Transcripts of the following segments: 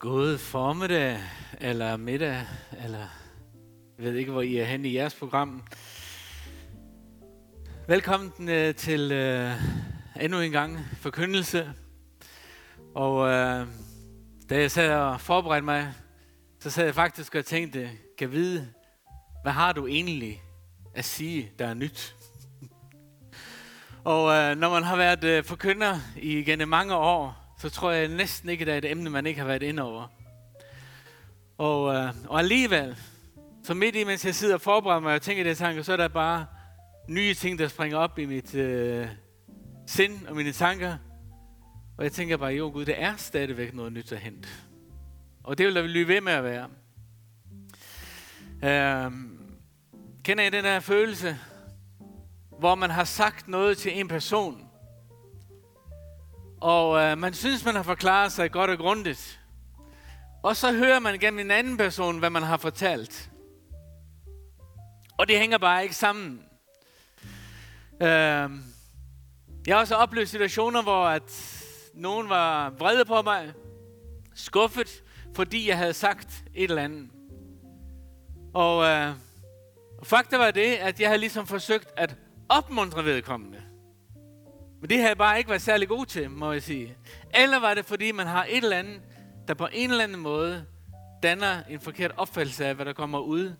God formiddag, eller middag, eller jeg ved ikke, hvor I er henne i jeres program. Velkommen øh, til øh, endnu en gang forkyndelse. Og øh, da jeg sad og forberedte mig, så sad jeg faktisk og tænkte, kan vide, hvad har du egentlig at sige, der er nyt? og øh, når man har været øh, forkynder i gennem mange år, så tror jeg næsten ikke, at der er et emne, man ikke har været ind over. Og, øh, og alligevel, så midt i, mens jeg sidder og forbereder mig og tænker det tanker, så er der bare nye ting, der springer op i mit øh, sind og mine tanker. Og jeg tænker bare, jo Gud, det er stadigvæk noget nyt at hente. Og det vil der blive ved med at være. Øh, kender I den der følelse, hvor man har sagt noget til en person, og øh, man synes, man har forklaret sig godt og grundigt. Og så hører man gennem en anden person, hvad man har fortalt. Og det hænger bare ikke sammen. Øh, jeg har også oplevet situationer, hvor at nogen var vrede på mig, skuffet, fordi jeg havde sagt et eller andet. Og øh, fakta var det, at jeg havde ligesom forsøgt at opmuntre vedkommende. Men det har jeg bare ikke været særlig god til, må jeg sige. Eller var det, fordi man har et eller andet, der på en eller anden måde danner en forkert opfattelse af, hvad der kommer ud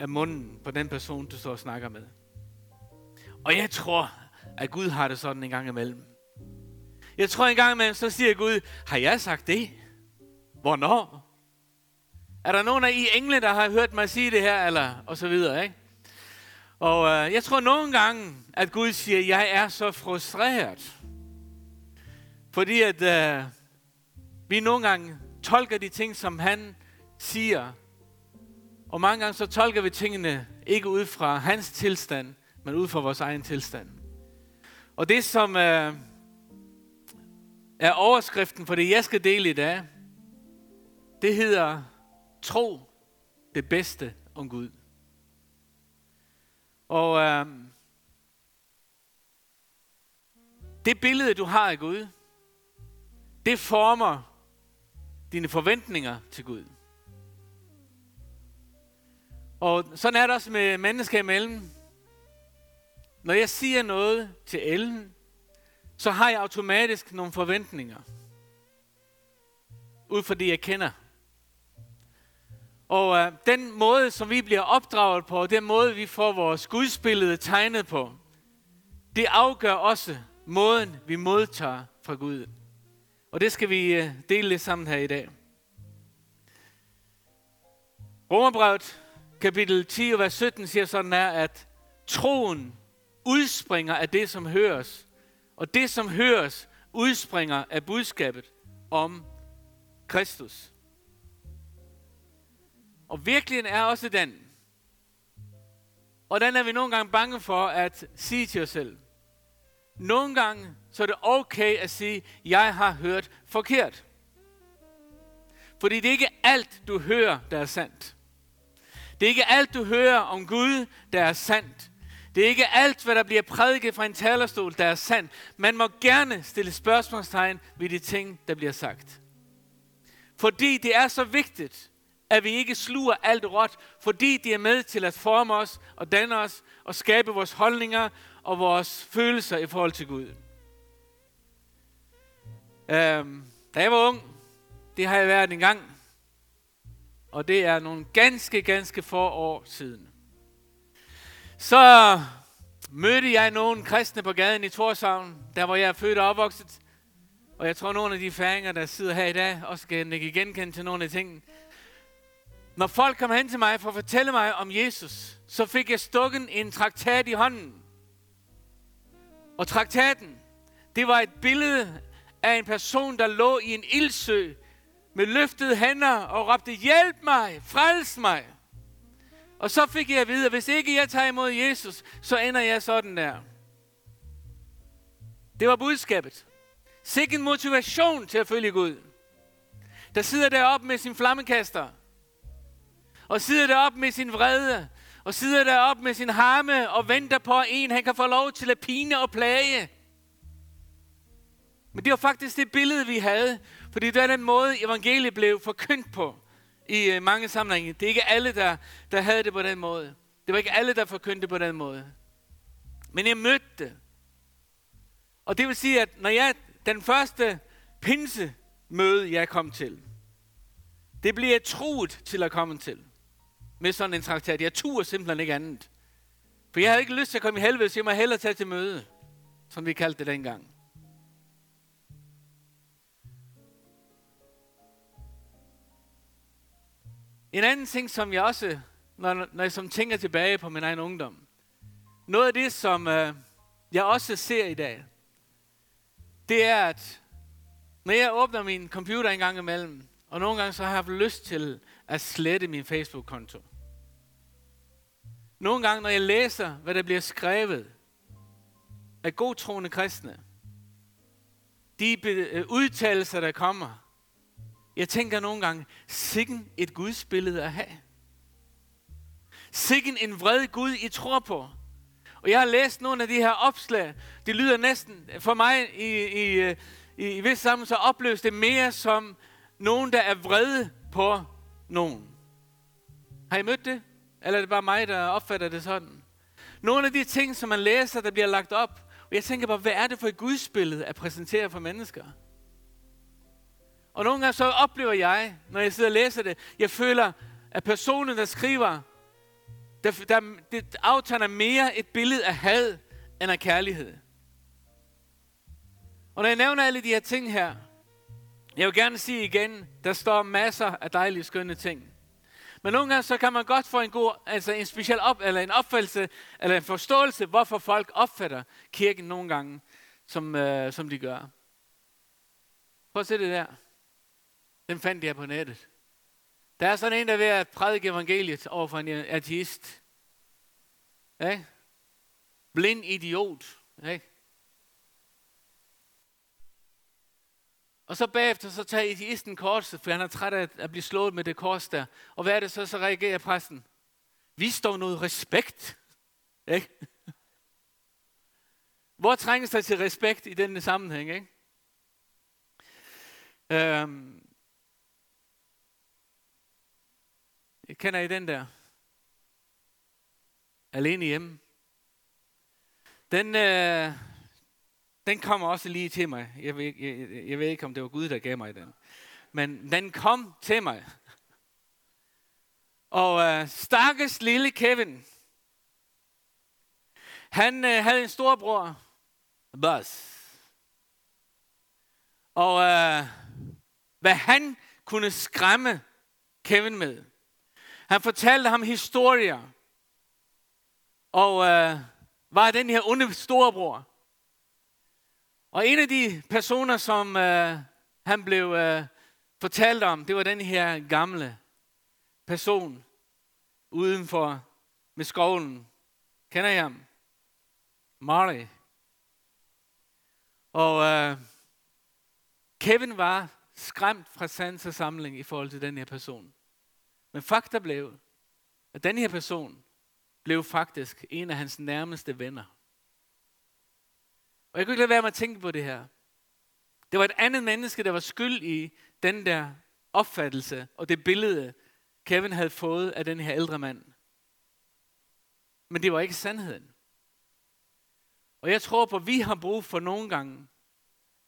af munden på den person, du står og snakker med. Og jeg tror, at Gud har det sådan en gang imellem. Jeg tror en gang imellem, så siger Gud, har jeg sagt det? Hvornår? Er der nogen af I engle, der har hørt mig sige det her, eller og så videre, ikke? Og øh, jeg tror nogle gange, at Gud siger, jeg er så frustreret. Fordi at øh, vi nogle gange tolker de ting, som han siger. Og mange gange så tolker vi tingene ikke ud fra hans tilstand, men ud fra vores egen tilstand. Og det som øh, er overskriften for det, jeg skal dele i dag, det hedder tro det bedste om Gud. Og øh, det billede, du har af Gud, det former dine forventninger til Gud. Og sådan er det også med mennesker imellem. Når jeg siger noget til Ellen, så har jeg automatisk nogle forventninger. Ud fra det, jeg kender og øh, den måde, som vi bliver opdraget på, den måde, vi får vores gudsbillede tegnet på, det afgør også måden, vi modtager fra Gud. Og det skal vi øh, dele lidt sammen her i dag. Romerbrevet kapitel 10, vers 17 siger sådan her, at troen udspringer af det, som høres. Og det, som høres, udspringer af budskabet om Kristus. Og virkeligheden er også den. Og den er vi nogle gange bange for at sige til os selv. Nogle gange så er det okay at sige, jeg har hørt forkert. Fordi det er ikke alt, du hører, der er sandt. Det er ikke alt, du hører om Gud, der er sandt. Det er ikke alt, hvad der bliver prædiket fra en talerstol, der er sandt. Man må gerne stille spørgsmålstegn ved de ting, der bliver sagt. Fordi det er så vigtigt, at vi ikke sluger alt råt, fordi de er med til at forme os og danne os og skabe vores holdninger og vores følelser i forhold til Gud. Øhm, da jeg var ung, det har jeg været en gang, og det er nogle ganske, ganske få år siden. Så mødte jeg nogle kristne på gaden i Torshavn, der hvor jeg er født og opvokset. Og jeg tror, nogle af de færinger, der sidder her i dag, også kan ikke genkende til nogle af tingene. Når folk kom hen til mig for at fortælle mig om Jesus, så fik jeg stukken en traktat i hånden. Og traktaten, det var et billede af en person, der lå i en ildsø med løftede hænder og råbte, hjælp mig, frels mig. Og så fik jeg at vide, at hvis ikke jeg tager imod Jesus, så ender jeg sådan der. Det var budskabet. Sikke en motivation til at følge Gud. Der sidder deroppe med sin flammekaster og sidder deroppe med sin vrede, og sidder deroppe med sin harme og venter på, en han kan få lov til at pine og plage. Men det var faktisk det billede, vi havde. Fordi det var den måde, evangeliet blev forkyndt på i øh, mange sammenhænge. Det er ikke alle, der, der havde det på den måde. Det var ikke alle, der forkyndte på den måde. Men jeg mødte det. Og det vil sige, at når jeg den første pinsemøde, jeg kom til, det bliver jeg truet til at komme til. Med sådan en traktat. Jeg turer simpelthen ikke andet. For jeg havde ikke lyst til at komme i helvede, så jeg må hellere tage til møde. Som vi kaldte det dengang. En anden ting, som jeg også, når, når jeg som tænker tilbage på min egen ungdom, noget af det, som øh, jeg også ser i dag, det er, at når jeg åbner min computer en gang imellem, og nogle gange så har jeg haft lyst til at slette min Facebook-konto. Nogle gange, når jeg læser, hvad der bliver skrevet af godtroende kristne, de øh, udtalelser, der kommer, jeg tænker nogle gange, sikken et gudsbillede at have. Sikken en vred Gud, I tror på. Og jeg har læst nogle af de her opslag. Det lyder næsten, for mig i, i, øh, i, i vis sammen, så opløste det mere som nogen, der er vrede på nogen. Har I mødt det? Eller er det bare mig, der opfatter det sådan? Nogle af de ting, som man læser, der bliver lagt op, og jeg tænker bare, hvad er det for et gudsbillede at præsentere for mennesker? Og nogle gange så oplever jeg, når jeg sidder og læser det, jeg føler, at personen, der skriver, der, der, det aftegner mere et billede af had, end af kærlighed. Og når jeg nævner alle de her ting her, jeg vil gerne sige igen, der står masser af dejlige, skønne ting. Men nogle gange så kan man godt få en god, altså en speciel op, eller en opfattelse, eller en forståelse, hvorfor folk opfatter kirken nogle gange, som, øh, som de gør. Prøv at se det der. Den fandt jeg på nettet. Der er sådan en, der er ved at prædike evangeliet over for en ateist. Ja? Blind idiot. Ja? Og så bagefter, så tager ateisten korset, for han er træt af at blive slået med det kors der. Og hvad er det så, så reagerer præsten? Vi står noget respekt. Ikke? Hvor trænges der til respekt i denne sammenhæng? Ikke? Øhm, Kender I den der? Alene hjemme. Den, øh, den kommer også lige til mig. Jeg ved, jeg, jeg ved ikke, om det var Gud, der gav mig den. Men den kom til mig. Og øh, stakkes lille Kevin, han øh, havde en storbror, Buzz. Og øh, hvad han kunne skræmme Kevin med, han fortalte ham historier. Og øh, var den her onde storebror. Og en af de personer, som øh, han blev øh, fortalt om, det var den her gamle person udenfor med skoven. Kender I ham? Marley. Og øh, Kevin var skræmt fra sans og samling i forhold til den her person. Men fakta blev, at den her person blev faktisk en af hans nærmeste venner. Og jeg kunne ikke lade være med at tænke på det her. Det var et andet menneske, der var skyld i den der opfattelse og det billede, Kevin havde fået af den her ældre mand. Men det var ikke sandheden. Og jeg tror på, at vi har brug for nogle gange,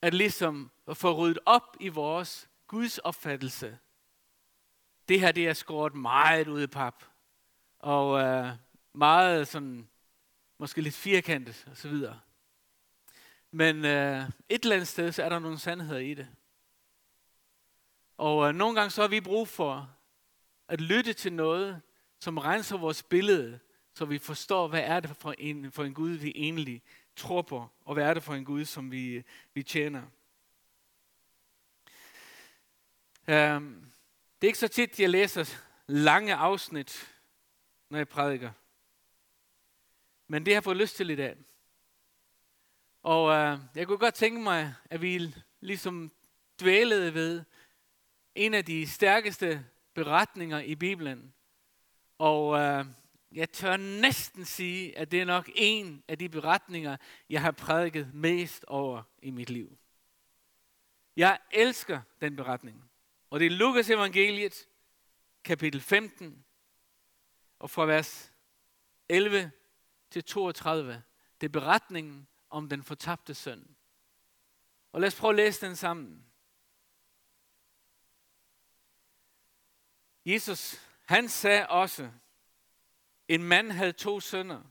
at ligesom at få ryddet op i vores Guds opfattelse det her det er skåret meget ud i pap. Og øh, meget sådan, måske lidt firkantet og så videre. Men øh, et eller andet sted, så er der nogle sandheder i det. Og øh, nogle gange så har vi brug for at lytte til noget, som renser vores billede, så vi forstår, hvad er det for en, for en Gud, vi egentlig tror på, og hvad er det for en Gud, som vi, vi tjener. Um, det er ikke så tit, jeg læser lange afsnit, når jeg prædiker. Men det har jeg fået lyst til i dag. Og øh, jeg kunne godt tænke mig, at vi ligesom dvælede ved en af de stærkeste beretninger i Bibelen. Og øh, jeg tør næsten sige, at det er nok en af de beretninger, jeg har prædiket mest over i mit liv. Jeg elsker den beretning. Og det er Lukas evangeliet, kapitel 15, og fra vers 11 til 32. Det er beretningen om den fortabte søn. Og lad os prøve at læse den sammen. Jesus, han sagde også, en mand havde to sønner.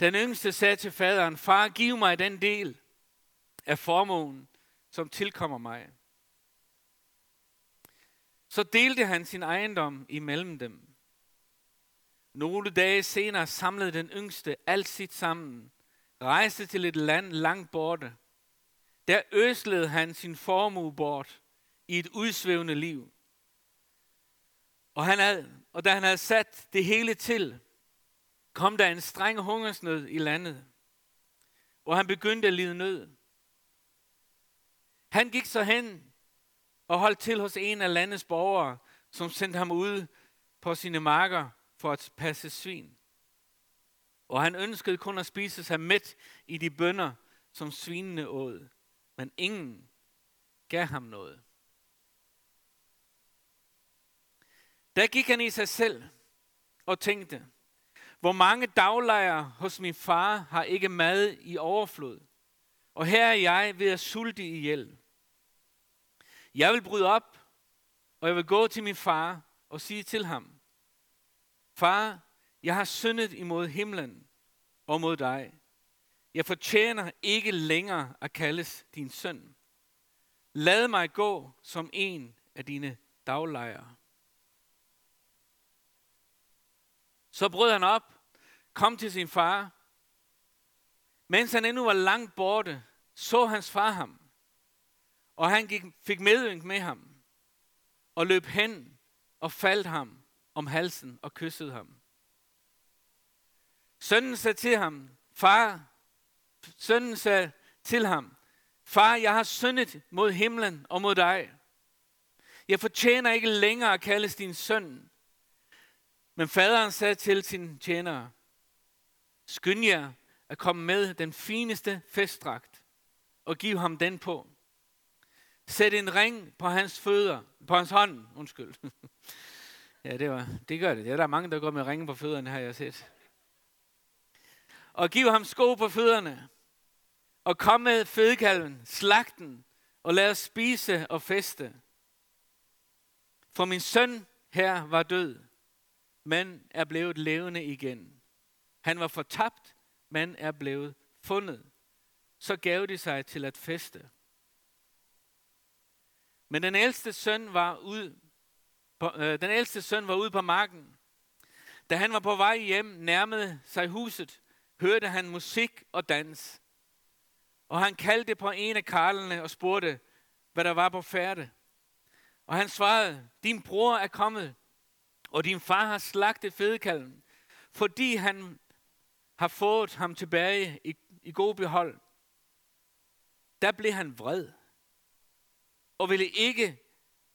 Den yngste sagde til faderen, far, giv mig den del af formuen, som tilkommer mig. Så delte han sin ejendom imellem dem. Nogle dage senere samlede den yngste alt sit sammen, rejste til et land langt borte. Der øslede han sin formue bort i et udsvævende liv. Og, han havde, og da han havde sat det hele til, kom der en streng hungersnød i landet, og han begyndte at lide nød. Han gik så hen og holdt til hos en af landets borgere, som sendte ham ud på sine marker for at passe svin. Og han ønskede kun at spise sig mæt i de bønder, som svinene åd. Men ingen gav ham noget. Der gik han i sig selv og tænkte, hvor mange daglejere hos min far har ikke mad i overflod, og her er jeg ved at sulte ihjel. Jeg vil bryde op, og jeg vil gå til min far og sige til ham, Far, jeg har syndet imod himlen og mod dig. Jeg fortjener ikke længere at kaldes din søn. Lad mig gå som en af dine daglejere. Så brød han op, kom til sin far. Mens han endnu var langt borte, så hans far ham. Og han gik, fik medynk med ham og løb hen og faldt ham om halsen og kyssede ham. Sønnen sagde til ham, far, sønnen sagde til ham, far, jeg har syndet mod himlen og mod dig. Jeg fortjener ikke længere at kaldes din søn. Men faderen sagde til sin tjenere, skynd jer at komme med den fineste festdragt og giv ham den på. Sæt en ring på hans fødder, på hans hånd, undskyld. ja, det, var, det gør det. Ja, der er mange, der går med ringe på fødderne, har jeg set. Og giv ham sko på fødderne. Og kom med fødekalven, slagten, og lad os spise og feste. For min søn her var død, men er blevet levende igen. Han var fortabt, men er blevet fundet. Så gav de sig til at feste. Men den ældste søn var ud på, øh, den ældste søn var ude på marken. Da han var på vej hjem, nærmede sig huset, hørte han musik og dans. Og han kaldte på en af karlene og spurgte, hvad der var på færde. Og han svarede, din bror er kommet, og din far har slagtet fedekalven, fordi han har fået ham tilbage i, i god behold. Der blev han vred og ville ikke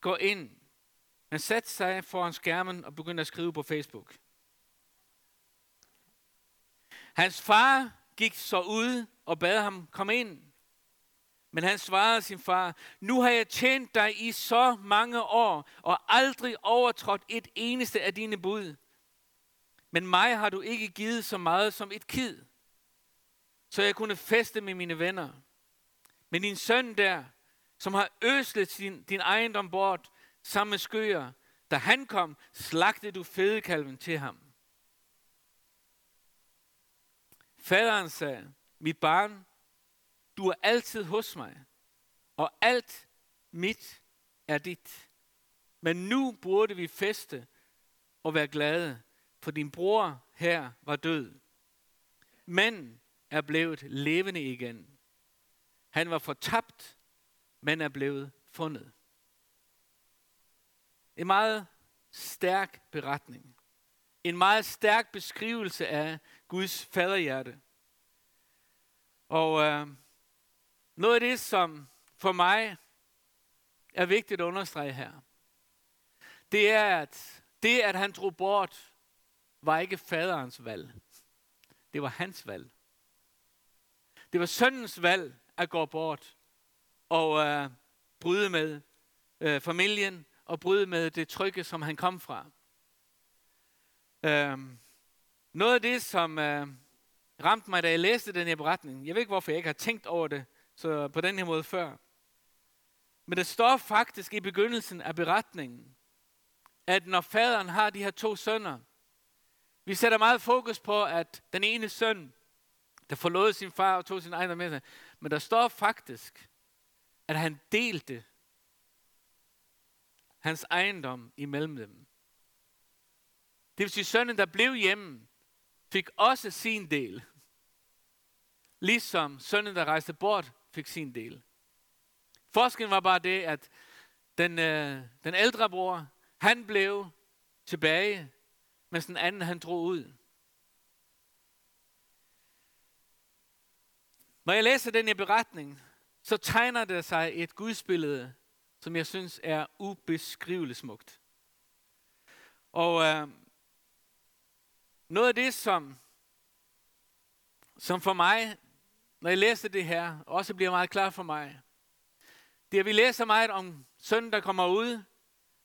gå ind. Han satte sig foran skærmen og begyndte at skrive på Facebook. Hans far gik så ud og bad ham komme ind. Men han svarede sin far, nu har jeg tjent dig i så mange år, og aldrig overtrådt et eneste af dine bud. Men mig har du ikke givet så meget som et kid, så jeg kunne feste med mine venner. Men din søn der, som har øslet sin, din ejendom bort sammen med skøer. Da han kom, slagtede du fedekalven til ham. Faderen sagde, mit barn, du er altid hos mig, og alt mit er dit. Men nu burde vi feste og være glade, for din bror her var død, men er blevet levende igen. Han var fortabt, men er blevet fundet. En meget stærk beretning. En meget stærk beskrivelse af Guds faderhjerte. Og øh, noget af det, som for mig er vigtigt at understrege her, det er, at det, at han drog bort, var ikke faderens valg. Det var hans valg. Det var søndens valg at gå bort. og øh, bryde med øh, familien og bryde med det trygge, som han kom fra. Øh, noget af det, som øh, ramte mig, da jeg læste den her beretning, jeg ved ikke, hvorfor jeg ikke har tænkt over det så på den her måde før, men det står faktisk i begyndelsen af beretningen, at når faderen har de her to sønner, vi sætter meget fokus på, at den ene søn, der forlod sin far og tog sin egen med sig, men der står faktisk, at han delte hans ejendom imellem dem. Det vil sige, sønnen, der blev hjemme, fik også sin del. Ligesom sønnen, der rejste bort, fik sin del. Forskellen var bare det, at den, øh, den ældre bror, han blev tilbage, mens den anden, han drog ud. Når jeg læser den her beretning, så tegner der sig et gudsbillede, som jeg synes er ubeskriveligt smukt. Og øh, noget af det, som, som for mig, når jeg læser det her, også bliver meget klart for mig, det er, at vi læser meget om sønnen, der kommer ud,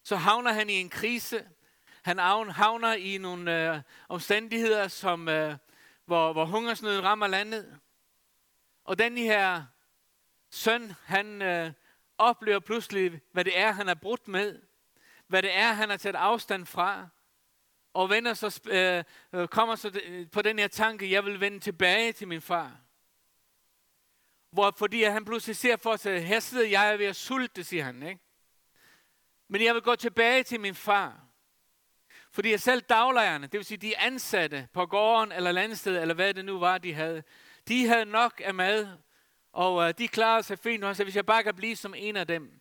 så havner han i en krise. Han havner i nogle øh, omstændigheder, som, øh, hvor, hvor hungersnøden rammer landet. Og den her søn, han øh, oplever pludselig, hvad det er, han er brudt med. Hvad det er, han har taget afstand fra. Og vender så, øh, øh, kommer så øh, på den her tanke, jeg vil vende tilbage til min far. Hvor, fordi han pludselig ser for sig, her sidder jeg ved at sulte, siger han. Ikke? Men jeg vil gå tilbage til min far. Fordi jeg selv daglejerne, det vil sige de ansatte på gården eller landstedet, eller hvad det nu var, de havde, de havde nok af mad, og øh, de klarede sig fint også, hvis jeg bare kan blive som en af dem.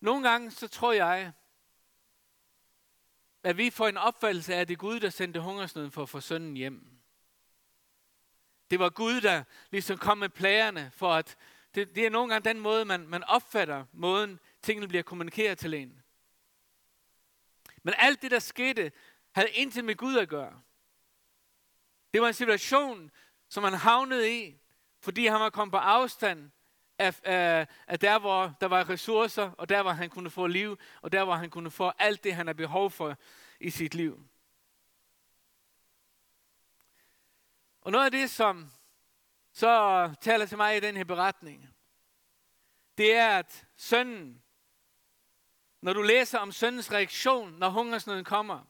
Nogle gange så tror jeg, at vi får en opfattelse af, at det er Gud, der sendte hungersnøden for at få sønnen hjem. Det var Gud, der ligesom kom med plagerne, for at det, det er nogle gange den måde, man, man opfatter måden, tingene bliver kommunikeret til en. Men alt det, der skete, havde intet med Gud at gøre. Det var en situation, som han havnede i, fordi han var kommet på afstand af, af, af der, hvor der var ressourcer, og der, hvor han kunne få liv, og der, hvor han kunne få alt det, han har behov for i sit liv. Og noget af det, som så taler til mig i den her beretning, det er, at sønnen, når du læser om søndens reaktion, når hungersnøden kommer,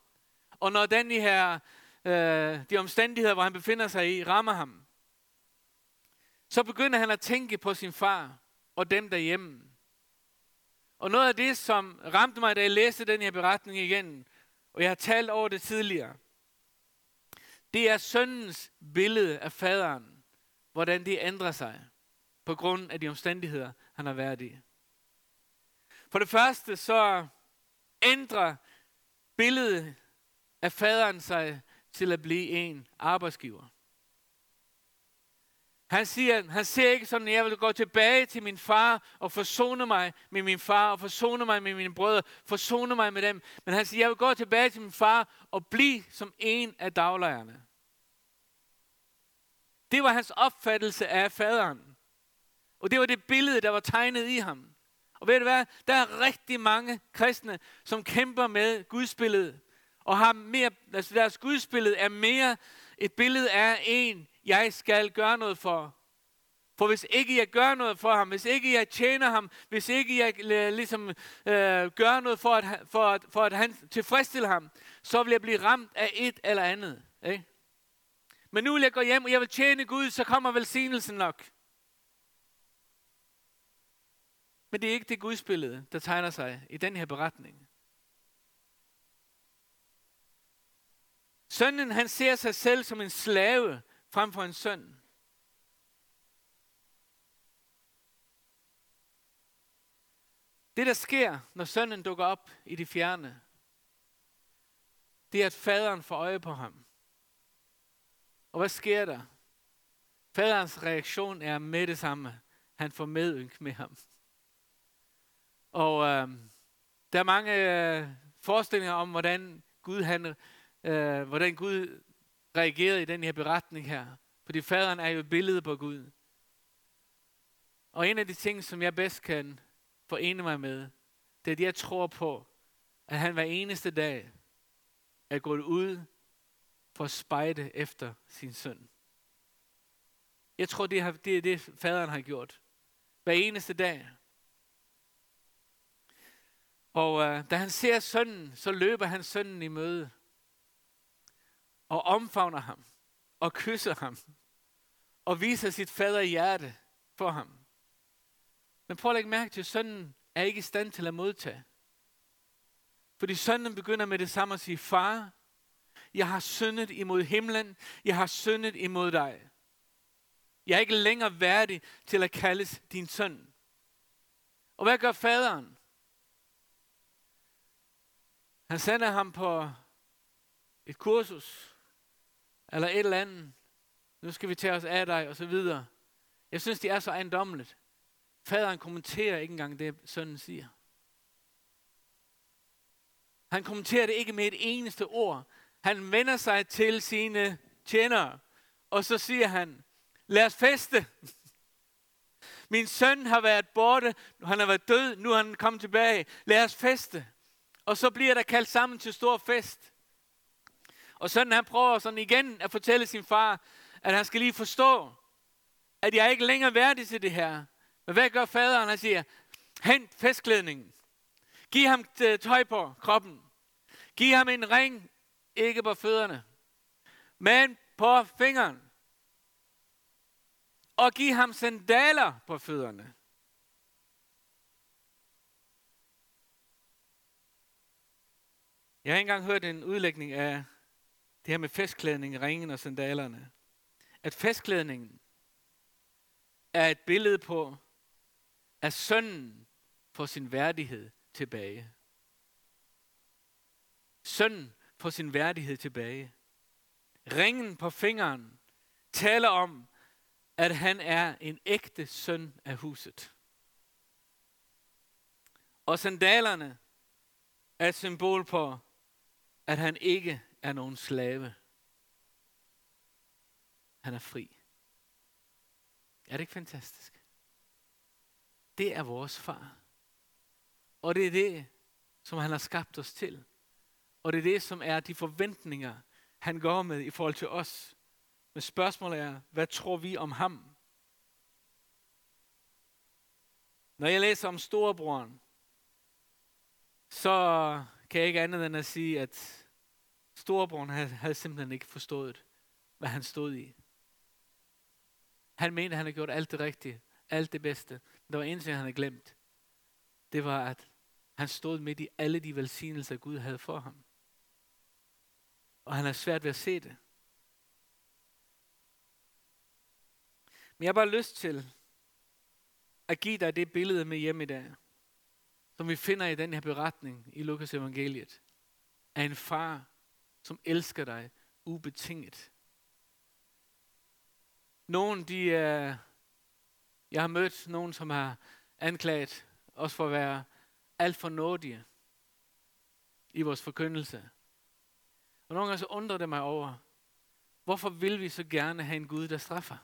og når den her, øh, de omstændigheder, hvor han befinder sig i, rammer ham, så begynder han at tænke på sin far og dem derhjemme. Og noget af det, som ramte mig, da jeg læste den her beretning igen, og jeg har talt over det tidligere, det er søndens billede af faderen, hvordan det ændrer sig på grund af de omstændigheder, han har været i. For det første så ændrer billedet af faderen sig til at blive en arbejdsgiver. Han siger, han ser ikke sådan, at jeg vil gå tilbage til min far og forsone mig med min far, og forsone mig med mine brødre, forsone mig med dem. Men han siger, jeg vil gå tilbage til min far og blive som en af daglejerne. Det var hans opfattelse af faderen. Og det var det billede, der var tegnet i ham. Og ved du hvad? Der er rigtig mange kristne, som kæmper med gudsbilledet. Og har mere, altså deres gudsbillede er mere et billede af en, jeg skal gøre noget for. For hvis ikke jeg gør noget for ham, hvis ikke jeg tjener ham, hvis ikke jeg øh, ligesom øh, gør noget for at, for, at, for at han tilfredsstiller ham, så vil jeg blive ramt af et eller andet. Ikke? Men nu vil jeg gå hjem, og jeg vil tjene Gud, så kommer velsignelsen nok. Men det er ikke det gudsbillede, der tegner sig i den her beretning. Sønnen han ser sig selv som en slave frem for en søn. Det, der sker, når sønnen dukker op i det fjerne, det er, at faderen får øje på ham. Og hvad sker der? Faderens reaktion er med det samme. Han får medynk med ham. Og øh, der er mange øh, forestillinger om, hvordan Gud, han, øh, hvordan Gud reagerede i den her beretning her. Fordi faderen er jo et billede på Gud. Og en af de ting, som jeg bedst kan forene mig med, det er, at jeg tror på, at han hver eneste dag er gået ud for at spejde efter sin søn. Jeg tror, det er det, det faderen har gjort. Hver eneste dag. Og øh, da han ser sønnen, så løber han sønnen i møde. Og omfavner ham. Og kysser ham. Og viser sit fader hjerte for ham. Men prøv at lægge mærke til, at sønnen er ikke i stand til at modtage. Fordi sønnen begynder med det samme at sige, far, jeg har syndet imod himlen, jeg har syndet imod dig. Jeg er ikke længere værdig til at kaldes din søn. Og hvad gør faderen? Han sender ham på et kursus, eller et eller andet. Nu skal vi tage os af dig, og så videre. Jeg synes, det er så ejendommeligt. Faderen kommenterer ikke engang det, sønnen siger. Han kommenterer det ikke med et eneste ord. Han vender sig til sine tjenere, og så siger han, lad os feste. Min søn har været borte, han har været død, nu er han kommet tilbage. Lad os feste. Og så bliver der kaldt sammen til stor fest. Og sønnen han prøver sådan igen at fortælle sin far, at han skal lige forstå, at jeg ikke længere værdig til det her. Men hvad gør faderen? Han siger, hent festklædningen. Giv ham øh, tøj på kroppen. Giv ham en ring, ikke på fødderne, men på fingeren. Og giv ham sandaler på fødderne. Jeg har engang hørt en udlægning af det her med festklædning, ringen og sandalerne. At festklædningen er et billede på, at sønnen får sin værdighed tilbage. Sønnen får sin værdighed tilbage. Ringen på fingeren taler om, at han er en ægte søn af huset. Og sandalerne er et symbol på, at han ikke er nogen slave. Han er fri. Er det ikke fantastisk? Det er vores far. Og det er det, som han har skabt os til. Og det er det, som er de forventninger, han går med i forhold til os. Men spørgsmålet er, hvad tror vi om ham? Når jeg læser om storebroren, så kan jeg ikke andet end at sige, at storebroren havde, havde simpelthen ikke forstået, hvad han stod i. Han mente, at han havde gjort alt det rigtige, alt det bedste. Men der var en ting, han havde glemt. Det var, at han stod midt i alle de velsignelser, Gud havde for ham. Og han har svært ved at se det. Men jeg har bare lyst til at give dig det billede med hjem i dag, som vi finder i den her beretning i Lukas evangeliet, af en far, som elsker dig ubetinget. Nogen, de er, jeg har mødt nogen, som har anklaget os for at være alt for nådige i vores forkyndelse. Og nogle gange så undrer det mig over, hvorfor vil vi så gerne have en Gud, der straffer?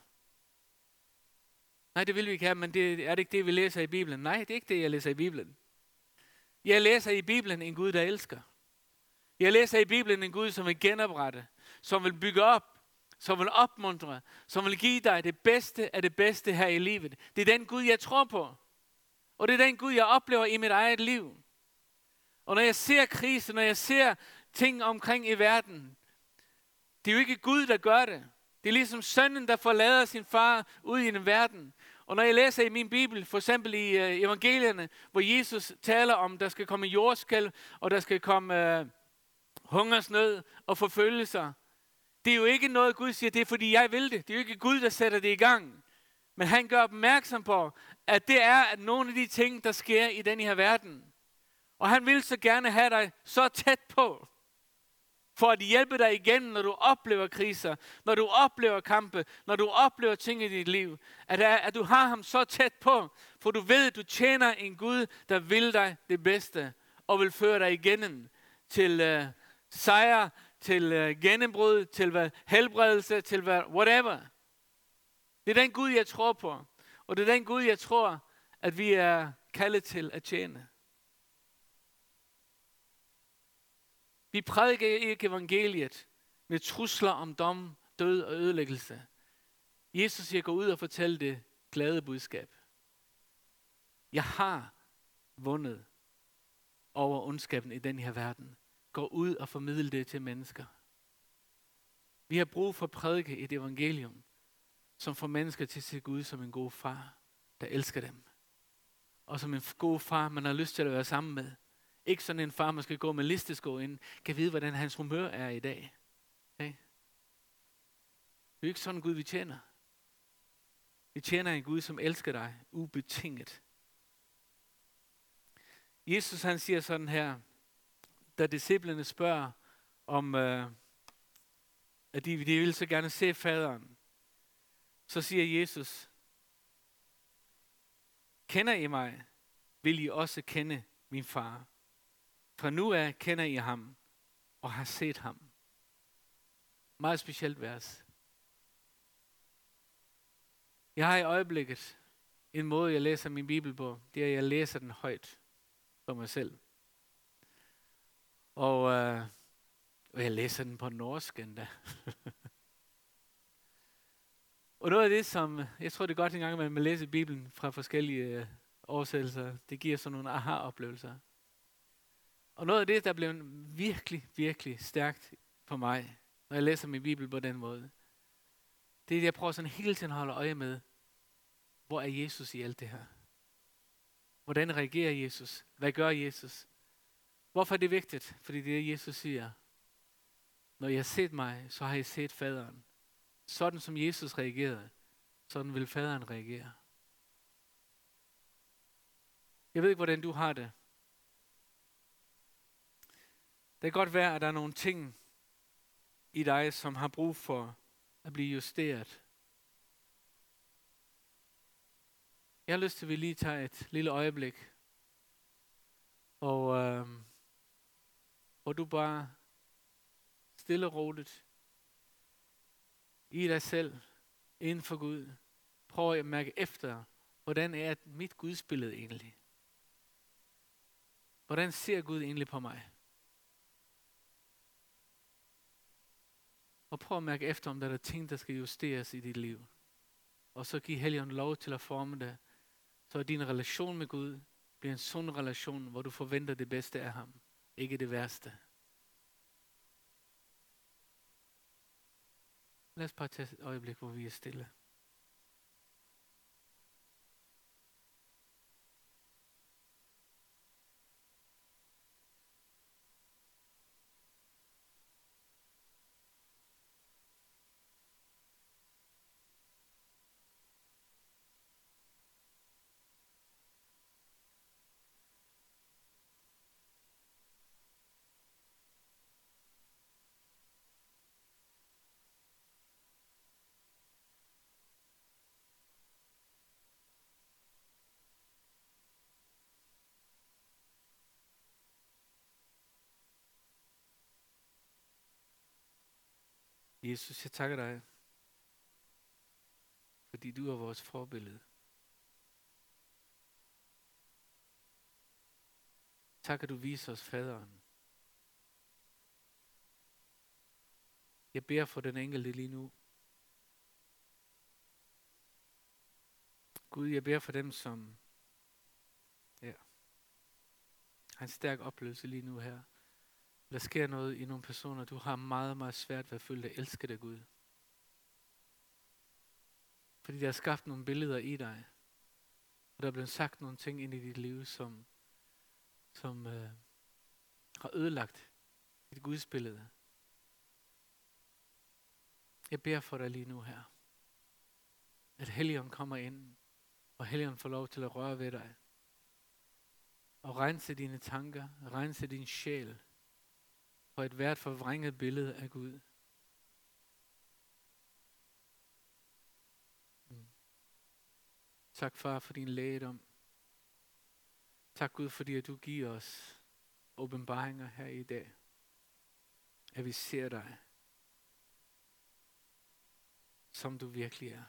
Nej, det vil vi ikke have, men det, er det ikke det, vi læser i Bibelen? Nej, det er ikke det, jeg læser i Bibelen. Jeg læser i Bibelen en Gud, der elsker. Jeg læser i Bibelen en Gud, som vil genoprette, som vil bygge op, som vil opmuntre, som vil give dig det bedste af det bedste her i livet. Det er den Gud, jeg tror på. Og det er den Gud, jeg oplever i mit eget liv. Og når jeg ser krise, når jeg ser ting omkring i verden. Det er jo ikke Gud, der gør det. Det er ligesom sønnen, der forlader sin far ud i den verden. Og når jeg læser i min bibel, for eksempel i øh, evangelierne, hvor Jesus taler om, der skal komme jordskælv, og der skal komme øh, hungersnød og forfølgelser. Det er jo ikke noget, Gud siger, det er fordi jeg vil det. Det er jo ikke Gud, der sætter det i gang. Men han gør opmærksom på, at det er at nogle af de ting, der sker i den her verden. Og han vil så gerne have dig så tæt på for at hjælpe dig igen, når du oplever kriser, når du oplever kampe, når du oplever ting i dit liv, at, at du har ham så tæt på, for du ved, at du tjener en Gud, der vil dig det bedste, og vil føre dig igennem til uh, sejr, til uh, gennembrud, til hvad, helbredelse, til hvad, whatever. Det er den Gud, jeg tror på. Og det er den Gud, jeg tror, at vi er kaldet til at tjene. Vi prædiker ikke evangeliet med trusler om dom, død og ødelæggelse. Jesus siger, gå ud og fortæl det glade budskab. Jeg har vundet over ondskaben i den her verden går ud og formidle det til mennesker. Vi har brug for at prædike et evangelium, som får mennesker til at se Gud som en god far, der elsker dem. Og som en god far, man har lyst til at være sammen med. Ikke sådan en far, man skal gå med listesko ind, kan vide, hvordan hans humør er i dag. Okay? Det er ikke sådan en Gud, vi tjener. Vi tjener en Gud, som elsker dig ubetinget. Jesus han siger sådan her, da disciplene spørger, om øh, at de, de vil så gerne se faderen, så siger Jesus, kender I mig, vil I også kende min far. Fra nu af kender I ham og har set ham. Meget specielt vers. Jeg har i øjeblikket en måde, jeg læser min bibel på. Det er, at jeg læser den højt for mig selv. Og, øh, og jeg læser den på norsk endda. og noget af det, som jeg tror, det er godt en gang, at man læser Bibelen fra forskellige øh, oversættelser, det giver sådan nogle aha-oplevelser. Og noget af det, der blev virkelig, virkelig stærkt for mig, når jeg læser min Bibel på den måde, det er, at jeg prøver sådan hele tiden at holde øje med, hvor er Jesus i alt det her? Hvordan reagerer Jesus? Hvad gør Jesus? Hvorfor er det vigtigt? Fordi det er Jesus siger. Når I har set mig, så har I set faderen. Sådan som Jesus reagerede, sådan vil faderen reagere. Jeg ved ikke, hvordan du har det. Det kan godt være, at der er nogle ting i dig, som har brug for at blive justeret. Jeg har lyst til, at vi lige tager et lille øjeblik, og øh, hvor du bare stille og roligt i dig selv, inden for Gud, prøver at mærke efter, hvordan er mit gudsbillede egentlig? Hvordan ser Gud egentlig på mig? Og prøv at mærke efter, om der er ting, der skal justeres i dit liv. Og så giv Helligånden lov til at forme det, så din relation med Gud bliver en sund relation, hvor du forventer det bedste af ham, ikke det værste. Lad os bare tage et øjeblik, hvor vi er stille. Jesus, jeg takker dig, fordi du er vores forbillede. Tak, at du viser os faderen. Jeg beder for den enkelte lige nu. Gud, jeg beder for dem, som ja, har en stærk oplevelse lige nu her. Der sker noget i nogle personer, du har meget, meget svært ved at føle dig elsket af Gud. Fordi der er skabt nogle billeder i dig. Og der er blevet sagt nogle ting ind i dit liv, som, som øh, har ødelagt dit gudsbillede. Jeg beder for dig lige nu her. At Helligånden kommer ind, og Helligånden får lov til at røre ved dig. Og rense dine tanker, rense din sjæl, for et hvert forvrænget billede af Gud. Mm. Tak far for din lægedom. Tak Gud, fordi at du giver os åbenbaringer her i dag. At vi ser dig, som du virkelig er.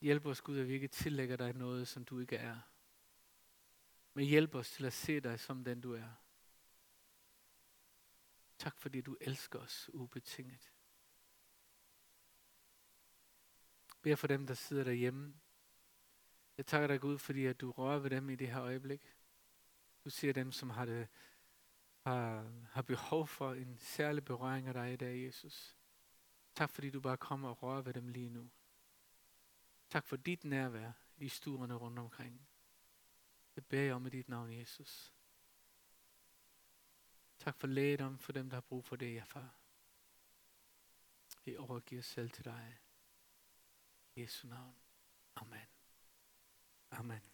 Hjælp os, Gud, at vi ikke tillægger dig noget, som du ikke er. Men hjælp os til at se dig som den, du er. Tak fordi du elsker os ubetinget. Bed for dem, der sidder derhjemme. Jeg takker dig, Gud, fordi at du rører ved dem i det her øjeblik. Du ser dem, som har, det, har, har behov for en særlig berøring af dig i dag, Jesus. Tak fordi du bare kommer og rører ved dem lige nu. Tak for dit nærvær i stuerne rundt omkring. Det beder jeg om i dit navn, Jesus. Tak for lægedom for dem, der har brug for det, ja far. Vi overgiver os selv til dig. I Jesu navn. Amen. Amen.